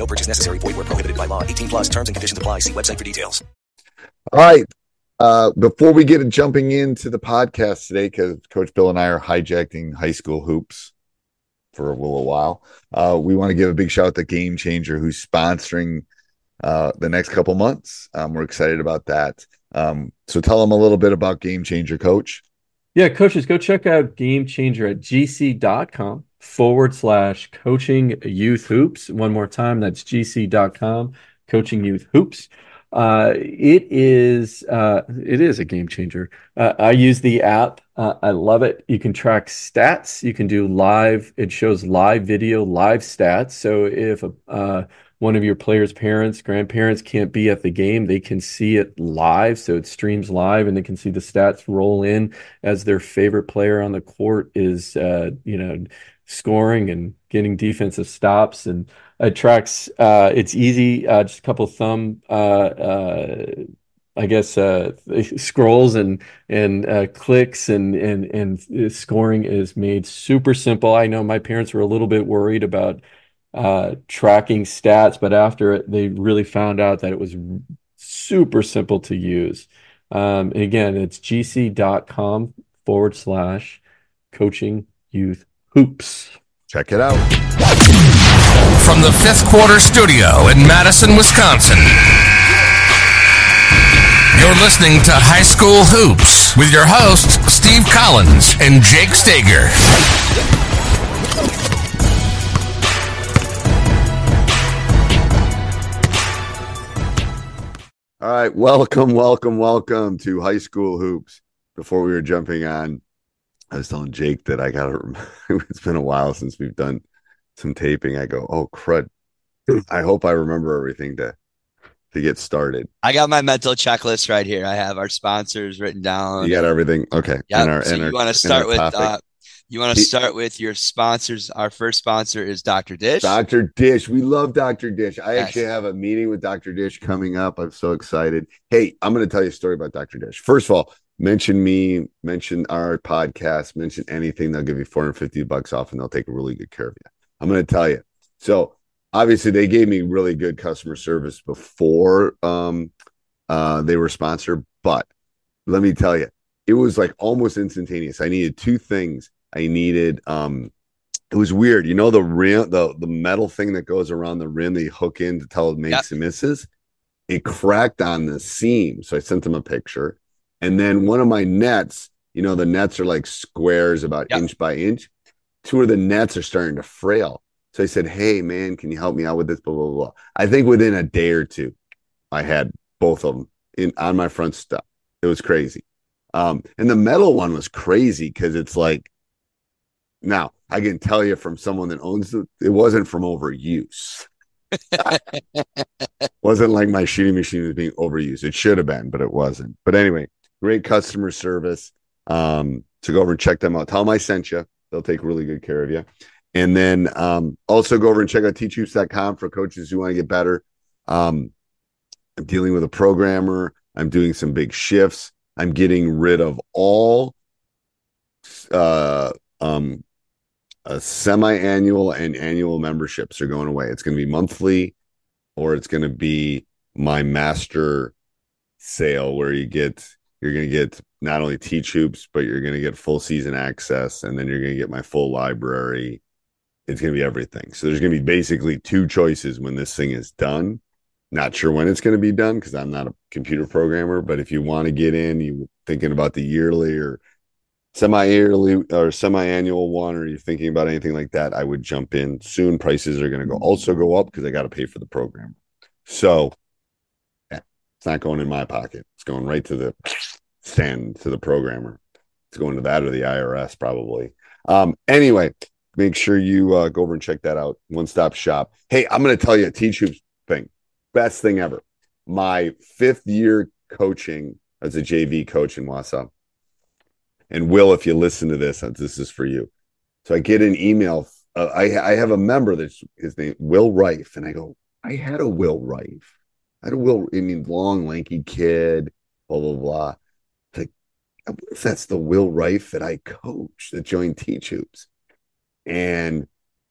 No purchase necessary. Void where prohibited by law. 18 plus terms and conditions apply. See website for details. All right. Uh, before we get jumping into the podcast today, because Coach Bill and I are hijacking high school hoops for a little while, uh, we want to give a big shout out to Game Changer, who's sponsoring uh, the next couple months. Um, we're excited about that. Um, so tell them a little bit about Game Changer, Coach. Yeah, coaches, go check out Game Changer at gc.com forward slash coaching youth hoops. One more time, that's gc.com coaching youth hoops. Uh, it is uh, it is a game changer. Uh, I use the app. Uh, I love it. You can track stats. You can do live. It shows live video, live stats. So if uh, one of your players' parents, grandparents can't be at the game, they can see it live. So it streams live, and they can see the stats roll in as their favorite player on the court is, uh, you know, scoring and getting defensive stops and it tracks uh, it's easy uh, just a couple thumb uh, uh i guess uh, scrolls and and uh, clicks and and and scoring is made super simple. I know my parents were a little bit worried about tracking stats but after it they really found out that it was super simple to use. Um, again it's gc.com forward slash coaching youth hoops. Check it out. From the fifth quarter studio in Madison, Wisconsin. You're listening to High School Hoops with your hosts, Steve Collins and Jake Stager. All right, welcome, welcome, welcome to High School Hoops. Before we were jumping on I was telling Jake that I got to. It's been a while since we've done some taping. I go, oh crud! I hope I remember everything to to get started. I got my mental checklist right here. I have our sponsors written down. You got everything, okay? Yeah. So you want to start with? Uh, you want to start with your sponsors. Our first sponsor is Dr. Dish. Dr. Dish. We love Dr. Dish. I yes. actually have a meeting with Dr. Dish coming up. I'm so excited. Hey, I'm going to tell you a story about Dr. Dish. First of all, mention me, mention our podcast, mention anything, they'll give you 450 bucks off and they'll take really good care of you. I'm going to tell you. So, obviously, they gave me really good customer service before um, uh, they were sponsored, but let me tell you, it was like almost instantaneous. I needed two things. I needed, um, it was weird. You know, the rim, the, the metal thing that goes around the rim that you hook in to tell it makes yep. and misses. It cracked on the seam. So I sent them a picture and then one of my nets, you know, the nets are like squares about yep. inch by inch. Two of the nets are starting to frail. So I said, Hey, man, can you help me out with this? Blah, blah, blah. I think within a day or two, I had both of them in on my front step. It was crazy. Um, and the metal one was crazy because it's like, now I can tell you from someone that owns it, it wasn't from overuse. wasn't like my shooting machine was being overused. It should have been, but it wasn't. But anyway, great customer service. Um, go over and check them out. Tell them I sent you. They'll take really good care of you. And then um, also go over and check out teachhoops.com for coaches who want to get better. Um, I'm dealing with a programmer. I'm doing some big shifts. I'm getting rid of all uh, um, semi-annual and annual memberships are going away. It's going to be monthly, or it's going to be my master sale where you get you're going to get not only teach hoops, but you're going to get full season access, and then you're going to get my full library. It's going to be everything. So there's going to be basically two choices when this thing is done. Not sure when it's going to be done because I'm not a computer programmer. But if you want to get in, you thinking about the yearly or semi-yearly or semi-annual one or you're thinking about anything like that i would jump in soon prices are going to go mm-hmm. also go up because i got to pay for the program so yeah, it's not going in my pocket it's going right to the send to the programmer it's going to that or the irs probably um anyway make sure you uh, go over and check that out one stop shop hey i'm going to tell you a teach hoops thing best thing ever my fifth year coaching as a jv coach in Wausau and Will, if you listen to this, uh, this is for you. So I get an email. Uh, I I have a member that's his name Will Rife, and I go, I had a Will Rife. I had a Will. I mean, long, lanky kid. Blah blah blah. I wonder if that's the Will Rife that I coach that joined Teach Hoops, and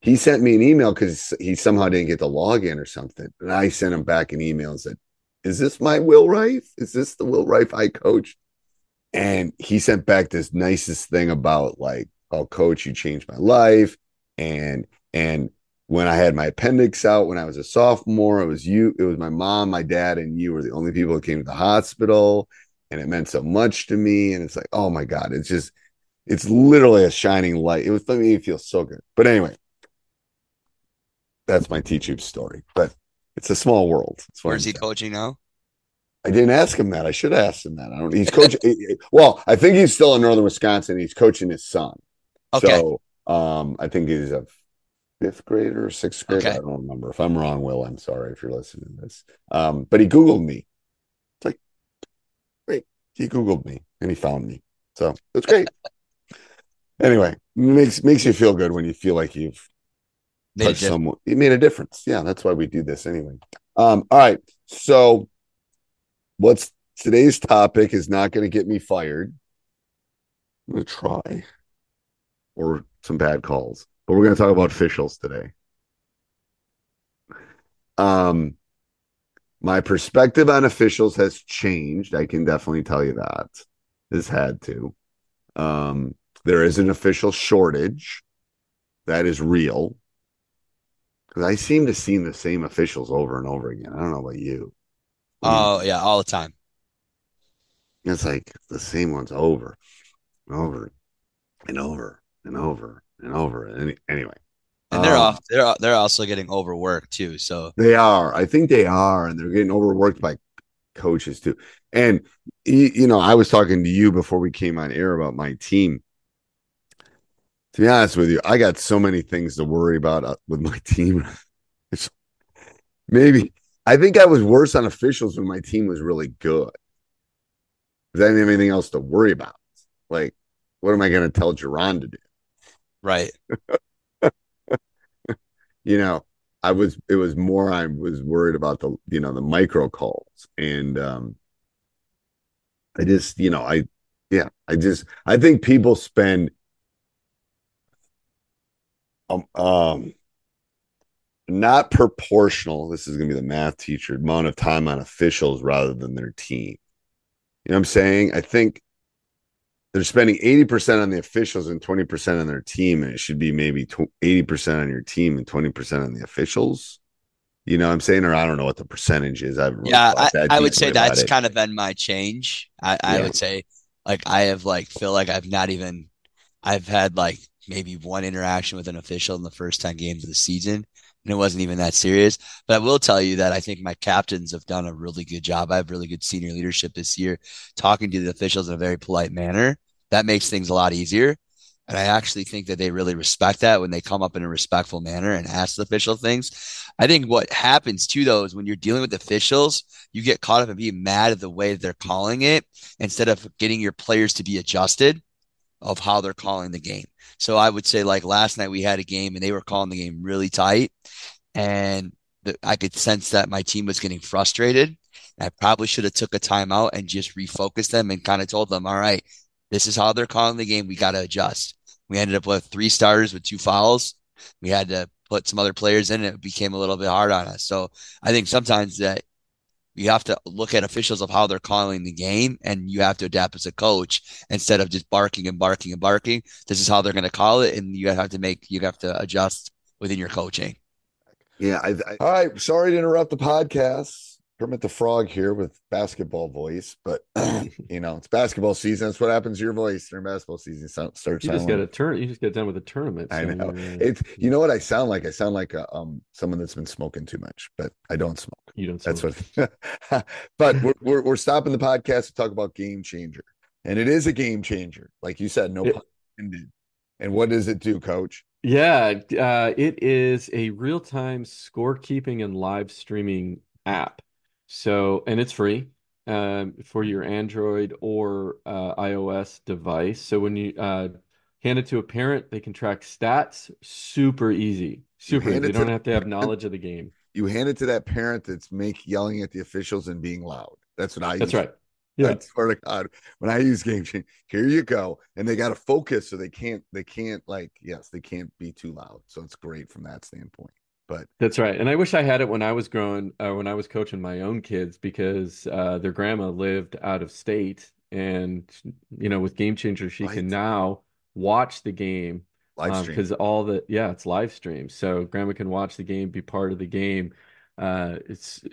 he sent me an email because he somehow didn't get the login or something, and I sent him back an email and said, "Is this my Will Rife? Is this the Will Rife I coached?" and he sent back this nicest thing about like oh coach you changed my life and and when i had my appendix out when i was a sophomore it was you it was my mom my dad and you were the only people that came to the hospital and it meant so much to me and it's like oh my god it's just it's literally a shining light it was making me feel so good but anyway that's my teach story but it's a small world where's he coaching now I didn't ask him that. I should have asked him that. I don't. He's coaching. well, I think he's still in Northern Wisconsin. He's coaching his son. Okay. So, um, I think he's a fifth grader or sixth grader. Okay. I don't remember. If I'm wrong, Will, I'm sorry if you're listening to this. Um, but he Googled me. It's like, great. He Googled me and he found me. So it's great. anyway, makes makes you feel good when you feel like you've made touched someone. You made a difference. Yeah, that's why we do this anyway. Um, all right. So what's today's topic is not going to get me fired. I'm going to try or some bad calls, but we're going to talk about officials today. Um, my perspective on officials has changed. I can definitely tell you that. Has had to. Um, there is an official shortage that is real because I seem to see the same officials over and over again. I don't know about you. Oh yeah, all the time. It's like the same ones over, and over, and over, and over, and over. And anyway, and they're um, off. They're they're also getting overworked too. So they are. I think they are, and they're getting overworked by coaches too. And you know, I was talking to you before we came on air about my team. To be honest with you, I got so many things to worry about uh, with my team. maybe I think I was worse on officials when my team was really good. I didn't have anything else to worry about. Like, what am I going to tell Jerron to do? Right. you know, I was, it was more, I was worried about the, you know, the micro calls. And, um, I just, you know, I, yeah, I just, I think people spend, um, um, not proportional. This is going to be the math teacher amount of time on officials rather than their team. You know what I'm saying? I think they're spending 80% on the officials and 20% on their team, and it should be maybe 80% on your team and 20% on the officials. You know what I'm saying? Or I don't know what the percentage is. I've yeah, I, I would say that's kind of been my change. I, I yeah. would say like I have like feel like I've not even I've had like maybe one interaction with an official in the first 10 games of the season and it wasn't even that serious. But I will tell you that I think my captains have done a really good job. I have really good senior leadership this year, talking to the officials in a very polite manner. That makes things a lot easier. And I actually think that they really respect that when they come up in a respectful manner and ask the official things. I think what happens too, though, is when you're dealing with officials, you get caught up in being mad at the way that they're calling it instead of getting your players to be adjusted of how they're calling the game. So I would say like last night we had a game and they were calling the game really tight and the, I could sense that my team was getting frustrated I probably should have took a timeout and just refocused them and kind of told them, all right, this is how they're calling the game. We got to adjust. We ended up with three starters with two fouls. We had to put some other players in, and it became a little bit hard on us. So I think sometimes that you have to look at officials of how they're calling the game and you have to adapt as a coach instead of just barking and barking and barking this is how they're going to call it and you have to make you have to adjust within your coaching yeah I, I, all right sorry to interrupt the podcast Kermit the Frog here with basketball voice, but you know it's basketball season. That's what happens to your voice during basketball season. Starts. You just got a turn. You just get done with a tournament. So I know it's. You know what I sound like? I sound like a, um someone that's been smoking too much, but I don't smoke. You don't. Smoke. That's what. but we're, we're we're stopping the podcast to talk about game changer, and it is a game changer, like you said. No it, pun intended. And what does it do, Coach? Yeah, uh, it is a real time scorekeeping and live streaming app. So, and it's free um, for your Android or uh, iOS device. So when you uh, hand it to a parent, they can track stats super easy. Super easy. They don't have to have knowledge of the game. You hand it to that parent that's make yelling at the officials and being loud. That's what I. That's use. right. Yeah. I swear to God, when I use game change, here you go, and they got to focus, so they can't. They can't like yes, they can't be too loud. So it's great from that standpoint. But that's right. And I wish I had it when I was growing, uh, when I was coaching my own kids, because uh, their grandma lived out of state, and you know, with Game Changer, she right. can now watch the game because um, all the yeah, it's live stream. So grandma can watch the game, be part of the game. Uh, it's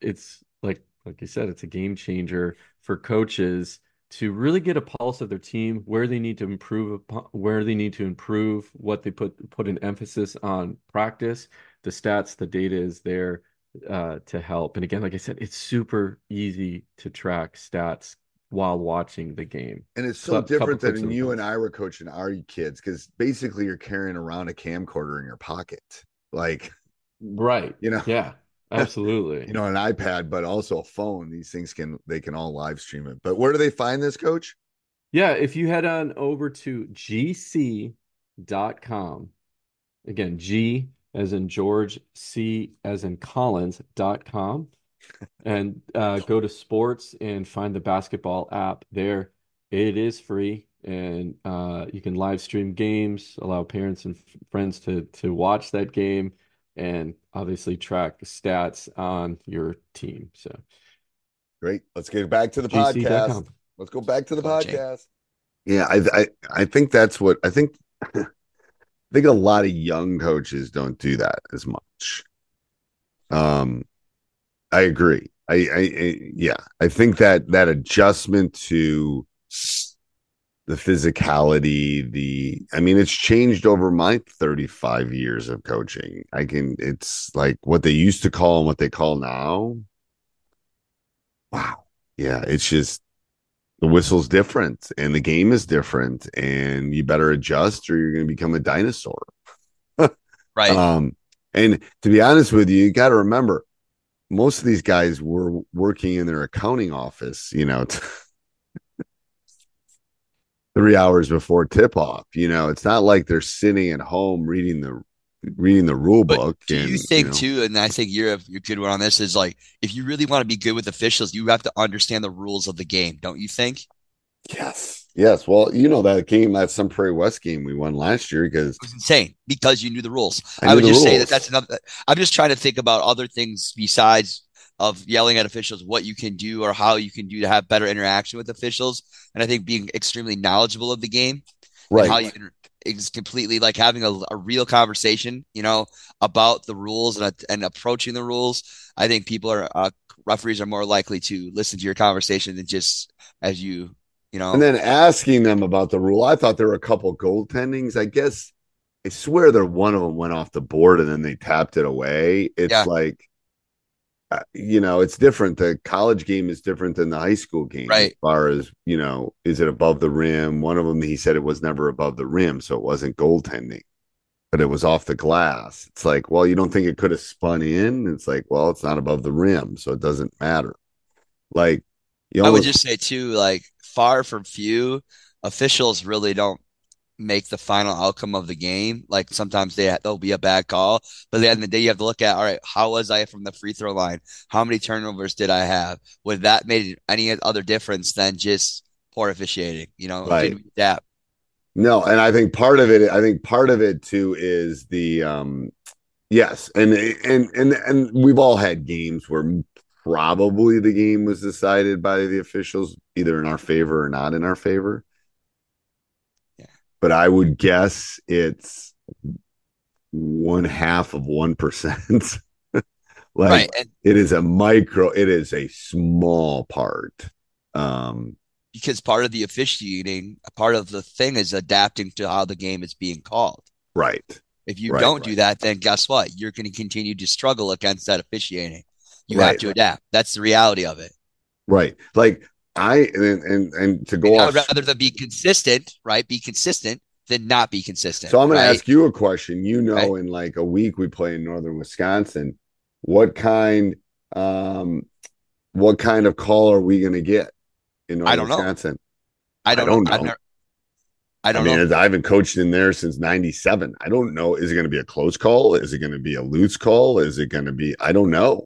it's like like you said, it's a game changer for coaches to really get a pulse of their team, where they need to improve, where they need to improve, what they put put an emphasis on practice, the stats, the data is there uh, to help. And again, like I said, it's super easy to track stats while watching the game. And it's so different than you and I were coaching our kids because basically you're carrying around a camcorder in your pocket. Like, right. You know, yeah. Absolutely. you know, an iPad, but also a phone. These things can they can all live stream it. But where do they find this, coach? Yeah, if you head on over to gc.com, again, G as in George, C as in Collins.com, and uh, go to sports and find the basketball app there. It is free and uh, you can live stream games, allow parents and f- friends to to watch that game and obviously track stats on your team. So great. Let's get back to the GC. podcast. Let's go back to the podcast. Yeah, I, I I think that's what I think. I think a lot of young coaches don't do that as much. Um, I agree. I, I, I yeah, I think that that adjustment to the physicality, the I mean, it's changed over my 35 years of coaching. I can it's like what they used to call and what they call now. Wow. Yeah, it's just the whistle's different and the game is different and you better adjust or you're going to become a dinosaur. right. Um and to be honest with you, you got to remember most of these guys were working in their accounting office, you know, three hours before tip off. You know, it's not like they're sitting at home reading the reading the rule but book. Do and, you think you know, too? And I think you're a, you're good one on this. Is like if you really want to be good with officials, you have to understand the rules of the game. Don't you think? Yes. Yes. Well, you know that game, that Sun Prairie West game we won last year because it was insane because you knew the rules. I, I would just rules. say that that's another. I'm just trying to think about other things besides of yelling at officials what you can do or how you can do to have better interaction with officials. And I think being extremely knowledgeable of the game, right? how you can is completely like having a, a real conversation, you know, about the rules and and approaching the rules. I think people are uh, referees are more likely to listen to your conversation than just as you, you know, and then asking them about the rule. I thought there were a couple goaltendings. I guess I swear that one of them went off the board and then they tapped it away. It's yeah. like Uh, you know, it's different. The college game is different than the high school game. Right. As far as, you know, is it above the rim? One of them, he said it was never above the rim. So it wasn't goaltending, but it was off the glass. It's like, well, you don't think it could have spun in? It's like, well, it's not above the rim. So it doesn't matter. Like, you almost- I would just say, too, like, far from few officials really don't make the final outcome of the game. Like sometimes they there'll be a bad call, but at the end of the day, you have to look at all right, how was I from the free throw line? How many turnovers did I have? Would that made any other difference than just poor officiating? You know, Right. adapt? No, and I think part of it, I think part of it too is the um yes, and and and and we've all had games where probably the game was decided by the officials either in our favor or not in our favor. But I would guess it's one half of one percent. like right. And it is a micro, it is a small part. Um because part of the officiating, part of the thing is adapting to how the game is being called. right. If you Right, don't do that, then guess what? You're going to continue to struggle against that officiating. You Right, have to adapt. That's the reality of it. Right. Like I and and, and to go I off would rather than be consistent, right? Be consistent than not be consistent. So I'm going right? to ask you a question. You know, in like a week we play in northern Wisconsin. What kind, um, what kind of call are we going to get in northern I don't know. I don't, don't know. Know. never- I I, don't mean, know. I haven't coached in there since '97. I don't know. Is it going to be a close call? Is it going to be a loose call? Is it going to be? I don't know.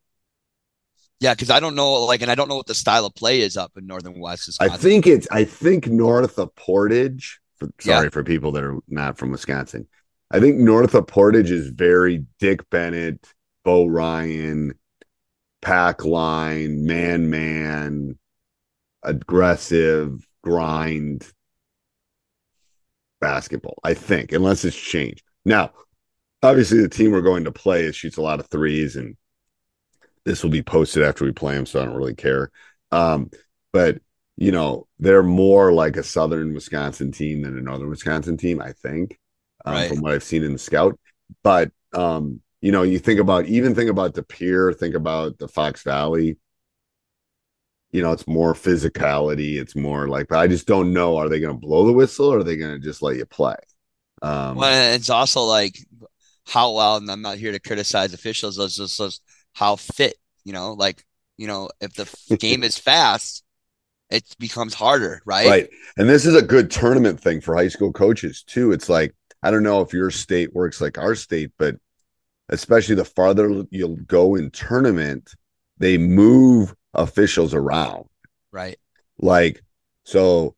Yeah, because I don't know, like, and I don't know what the style of play is up in northern West I think it's. I think north of Portage. For, Yeah. sorry for people that are not from Wisconsin. I think north of Portage is very Dick Bennett, Bo Ryan, pack line, man, man, aggressive, grind basketball. I think, unless it's changed. Now, obviously, the team we're going to play is shoots a lot of threes, and this will be posted after we play them, so I don't really care. Um, but you know, they're more like a Southern Wisconsin team than a Northern Wisconsin team, I think, um, Right. from what I've seen in the scout. But um, you know, you think about even think about the Pier, think about the Fox Valley. You know, it's more physicality. It's more like, but I just don't know. Are they going to blow the whistle or are they going to just let you play? Um, Well, it's also like how well, and I'm not here to criticize officials, it's just, just how fit, you know, like, you know, if the game is fast, it becomes harder, right? Right. And this is a good tournament thing for high school coaches too. It's like, I don't know if your state works like our state, but especially the farther you'll go in tournament, they move officials around. Right. Like, so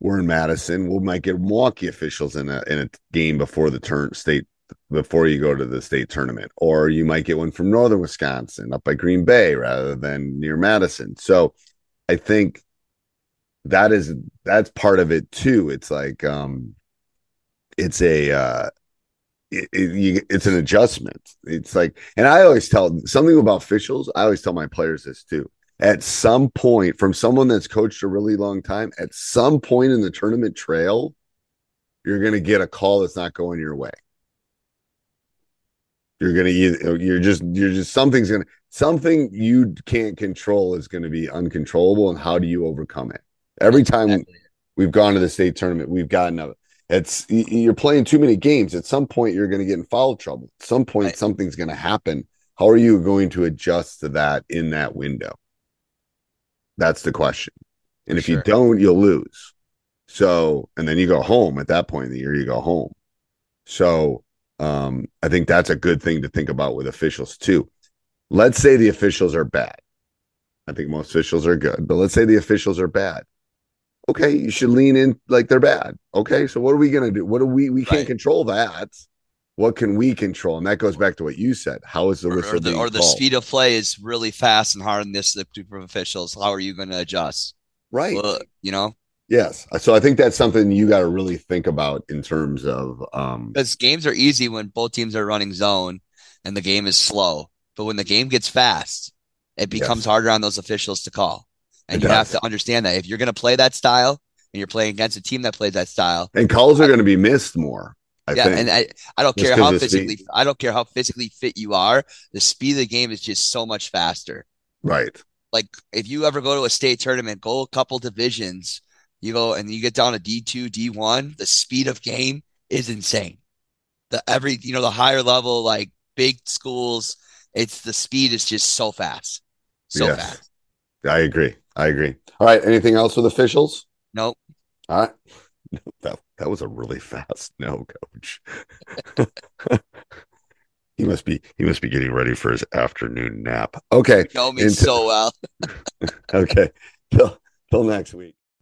we're in Madison, we might get Milwaukee officials in a in a game before the turn state before you go to the state tournament, or you might get one from northern Wisconsin up by Green Bay rather than near Madison. So I think that is that's part of it too. It's like um it's a uh it, it, you, it's an adjustment. It's like, and I always tell something about officials. I always tell my players this too. At some point, from someone that's coached a really long time, at some point in the tournament trail, you're going to get a call that's not going your way. You're going to either uh, you're just you're just something's going to something you can't control is going to be uncontrollable, and how do you overcome it? Every time Exactly. we've gone to the state tournament, we've gotten a it's you're playing too many games. At some point, you're going to get in foul trouble. At some point, Right. something's going to happen. How are you going to adjust to that in that window? That's the question. And For if you don't, you'll lose. So, and then you go home at that point in the year, you go home. So, um, I think that's a good thing to think about with officials too. Let's say the officials are bad. I think most officials are good, but let's say the officials are bad. Okay, you should lean in like they're bad. Okay, so what are we gonna do? What do we we can't Right. control that? What can we control? And that goes back to what you said. How is the Or, whistle or the, or the speed of play is really fast and hard in this group of officials. How are you going to adjust? right? Well, you know, yes. So I think that's something you got to really think about in terms of um because games are easy when both teams are running zone and the game is slow. But when the game gets fast, it becomes Yes. harder on those officials to call. And It you have to understand that if you're going to play that style and you're playing against a team that plays that style, and calls are going to be missed more. I yeah, think. and I, I don't Just care how the physically. I don't care how physically fit you are. The speed of the game is just so much faster. right. Like if you ever go to a state tournament, go a couple divisions, you go and you get down to D two, D one, the speed of game is insane. The every you know the higher level like big schools, it's the speed is just so fast, so Yes. fast. I agree. I agree. All right. Anything else with officials? Nope. All right. that that was a really fast no, coach. he must be he must be getting ready for his afternoon nap. Okay. You know me into, so well. okay. Till, till next week.